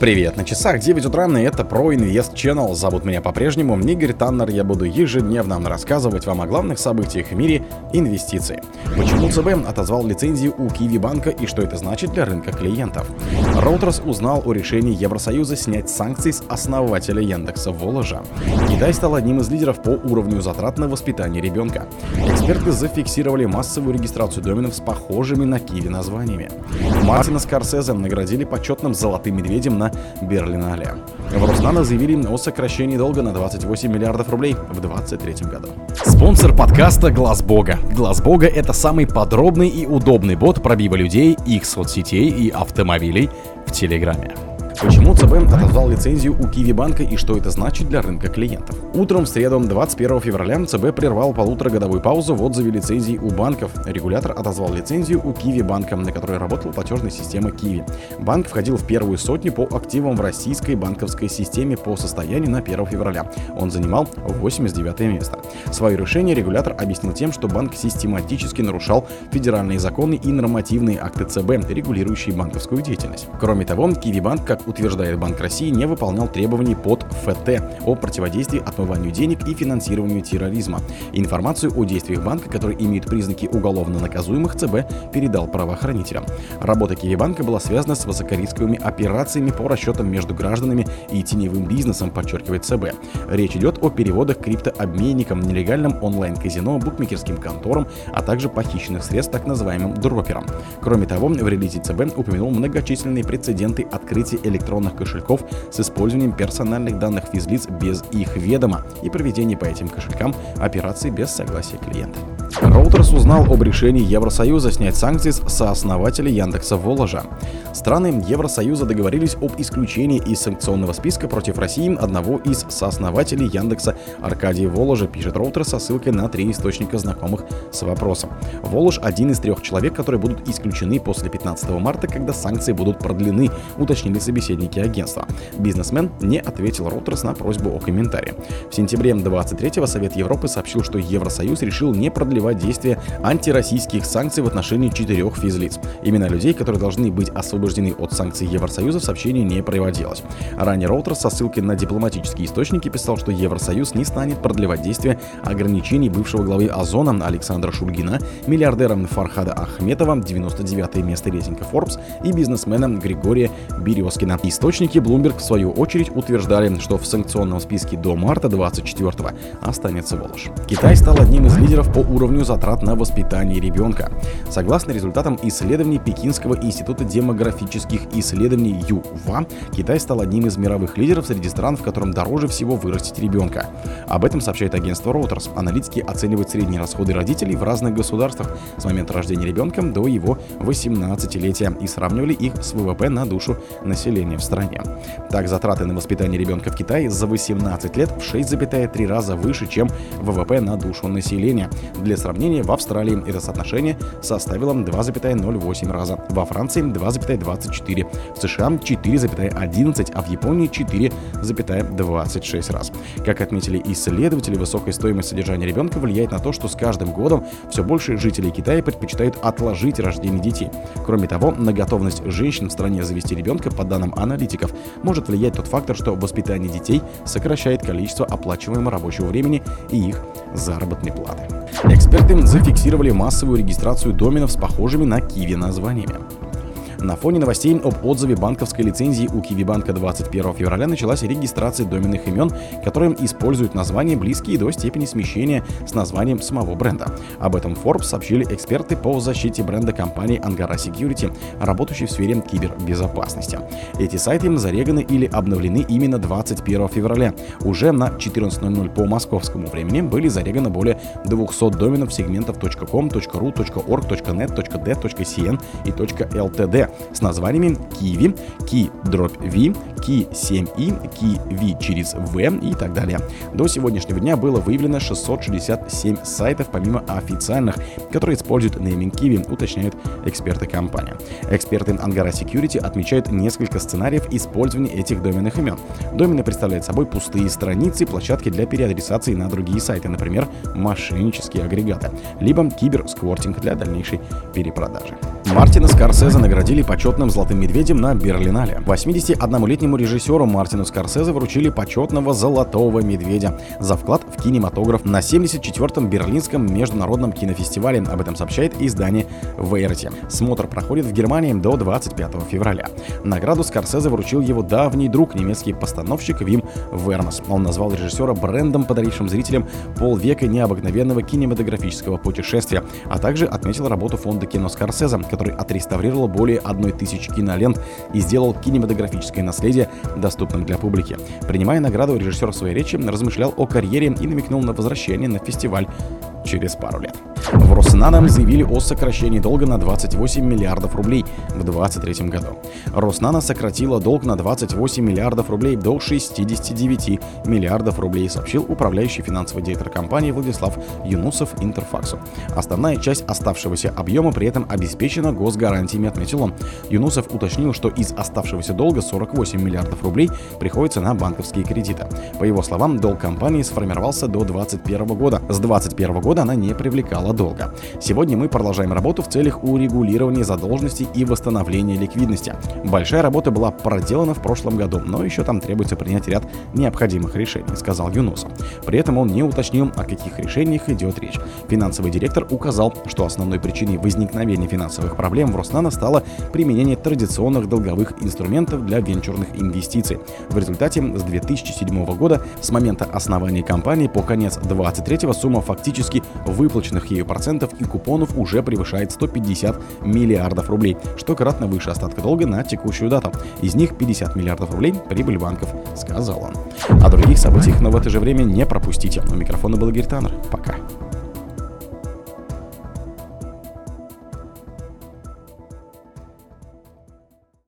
Привет, на часах 9 утра, и это Pro Invest Channel. Зовут меня по-прежнему Игорь Таннер. Я буду ежедневно рассказывать вам о главных событиях в мире инвестиций. Почему ЦБ отозвал лицензию у Киви банка и что это значит для рынка клиентов. Reuters узнал о решении Евросоюза снять санкции с основателя Яндекса Воложа. Китай стал одним из лидеров по уровню затрат на воспитание ребенка. Эксперты зафиксировали массовую регистрацию доменов с похожими на Киви названиями. Мартина Скорсезе наградили почетным золотым медведем на Берлинале. В Роснано заявили о сокращении долга на 28 миллиардов рублей в 2023 году. Спонсор подкаста Глаз Бога. Глаз Бога это самый подробный и удобный бот пробива людей, их соцсетей и автомобилей в Телеграме. Почему ЦБ отозвал лицензию у Киви банка и что это значит для рынка клиентов? Утром в среду 21 февраля ЦБ прервал полуторагодовую паузу в отзыве лицензий у банков. Регулятор отозвал лицензию у Киви банка, на которой работала платежная система Киви. Банк входил в первую сотню по активам в российской банковской системе по состоянию на 1 февраля. Он занимал 89 место. Свое решение регулятор объяснил тем, что банк систематически нарушал федеральные законы и нормативные акты ЦБ, регулирующие банковскую деятельность. Кроме того, Киви банк, как утверждает Банк России, не выполнял требований под ФТ о противодействии отмыванию денег и финансированию терроризма. Информацию о действиях банка, которые имеют признаки уголовно наказуемых, ЦБ передал правоохранителям. Работа Киевбанка была связана с высокорисковыми операциями по расчетам между гражданами и теневым бизнесом, подчеркивает ЦБ. Речь идет о переводах криптообменникам, нелегальном онлайн-казино, букмекерским конторам, а также похищенных средств так называемым дроперам. Кроме того, в релизе ЦБ упомянул многочисленные прецеденты открытия электронных кошельков с использованием персональных данных физлиц без их ведома и проведения по этим кошелькам операций без согласия клиента. Reuters узнал об решении Евросоюза снять санкции с сооснователя Яндекса Воложа. Страны Евросоюза договорились об исключении из санкционного списка против России одного из сооснователей Яндекса Аркадия Воложа, пишет Reuters со ссылкой на три источника знакомых с вопросом. Волож – один из трех человек, которые будут исключены после 15 марта, когда санкции будут продлены, уточнили собеседники агентства. Бизнесмен не ответил Reuters на просьбу о комментарии. В сентябре 23-го Совет Европы сообщил, что Евросоюз решил не продлевать действие антироссийских санкций в отношении четырех физлиц. Имена людей, которые должны быть освобождены от санкций Евросоюза, в сообщении не приводилось. Ранее Reuters со ссылкой на дипломатические источники писал, что Евросоюз не станет продлевать действие ограничений бывшего главы Озона Александра Шульгина, миллиардера Фархада Ахмедова, 99 место рейтинга Forbes и бизнесмена Григория Березкина. Источники Bloomberg в свою очередь утверждали, что в санкционном списке до марта 24 останется Волож. Китай стал одним из лидеров по уровню затрат на воспитание ребенка. Согласно результатам исследований Пекинского института демографических исследований ЮВА, Китай стал одним из мировых лидеров среди стран, в котором дороже всего вырастить ребенка. Об этом сообщает агентство Reuters. Аналитики оценивают средние расходы родителей в разных государствах с момента рождения ребенка до его 18-летия и сравнивали их с ВВП на душу населения в стране. Так, затраты на воспитание ребенка в Китае за 18 лет в 6,3 раза выше, чем ВВП на душу населения. Для сравнения, в Австралии это соотношение составило 2,08 раза, во Франции 2,24, в США 4,11, а в Японии 4,26 раз. Как отметили исследователи, высокая стоимость содержания ребенка влияет на то, что с каждым годом все больше жителей Китая предпочитают отложить рождение детей. Кроме того, на готовность женщин в стране завести ребенка, по данным аналитиков, может влиять тот фактор, что воспитание детей сокращает количество оплачиваемого рабочего времени и их заработной платы. Эксперты зафиксировали массовую регистрацию доменов с похожими на Киви названиями. На фоне новостей об отзыве банковской лицензии у Киви-банка 21 февраля началась регистрация доменных имен, которые используют названия, близкие до степени смещения с названием самого бренда. Об этом Forbes сообщили эксперты по защите бренда компании Angara Security, работающей в сфере кибербезопасности. Эти сайты зареганы или обновлены именно 21 февраля. Уже на 14.00 по московскому времени были зареганы более 200 доменов сегментов .com, .ru, .org, .net, .d, .cn и .ltd с названиями Kiwi, Key-V, Key7i, Key-V через V и так далее. До сегодняшнего дня было выявлено 667 сайтов помимо официальных, которые используют нейминг Kiwi, уточняют эксперты компании. Эксперты Angara Security отмечают несколько сценариев использования этих доменных имен. Домены представляют собой пустые страницы, площадки для переадресации на другие сайты, например, мошеннические агрегаты, либо киберсквортинг для дальнейшей перепродажи. Мартина Скорсезе наградили почетным золотым медведем на Берлинале. 81-летнему режиссеру Мартину Скорсезе вручили почетного золотого медведя за вклад в кинематограф на 74-м Берлинском международном кинофестивале. Об этом сообщает издание Верти. Смотр проходит в Германии до 25 февраля. Награду Скорсезе вручил его давний друг, немецкий постановщик Вим Вермас. Он назвал режиссера брендом, подарившим зрителям полвека необыкновенного кинематографического путешествия, а также отметил работу фонда кино Скорсезе, который отреставрировал более тысячи кинолент и сделал кинематографическое наследие доступным для публики. Принимая награду, режиссер в своей речи размышлял о карьере и намекнул на возвращение на фестиваль через пару лет. В Роснанам заявили о сокращении долга на 28 миллиардов рублей в 2023 году. Роснана сократила долг на 28 миллиардов рублей до 69 миллиардов рублей, сообщил управляющий финансовый директор компании Владислав Юнусов Интерфаксу. Основная часть оставшегося объема при этом обеспечена госгарантиями, отметил он. Юнусов уточнил, что из оставшегося долга 48 миллиардов рублей приходится на банковские кредиты. По его словам, долг компании сформировался до 2021 года. С 2021 года она не привлекала долга. Сегодня мы продолжаем работу в целях урегулирования задолженности и восстановления ликвидности. Большая работа была проделана в прошлом году, но еще там требуется принять ряд необходимых решений, сказал Юнусов. При этом он не уточнил, о каких решениях идет речь. Финансовый директор указал, что основной причиной возникновения финансовых проблем в Роснано стало применение традиционных долговых инструментов для венчурных инвестиций. В результате с 2007 года, с момента основания компании по конец 2023 сумма фактически выплаченных ею процентов и купонов уже превышает 150 миллиардов рублей, что кратно выше остатка долга на текущую дату. Из них 50 миллиардов рублей прибыль банков, сказал он. О других событиях, но в это же время не пропустите. У микрофона был Игорь. Пока.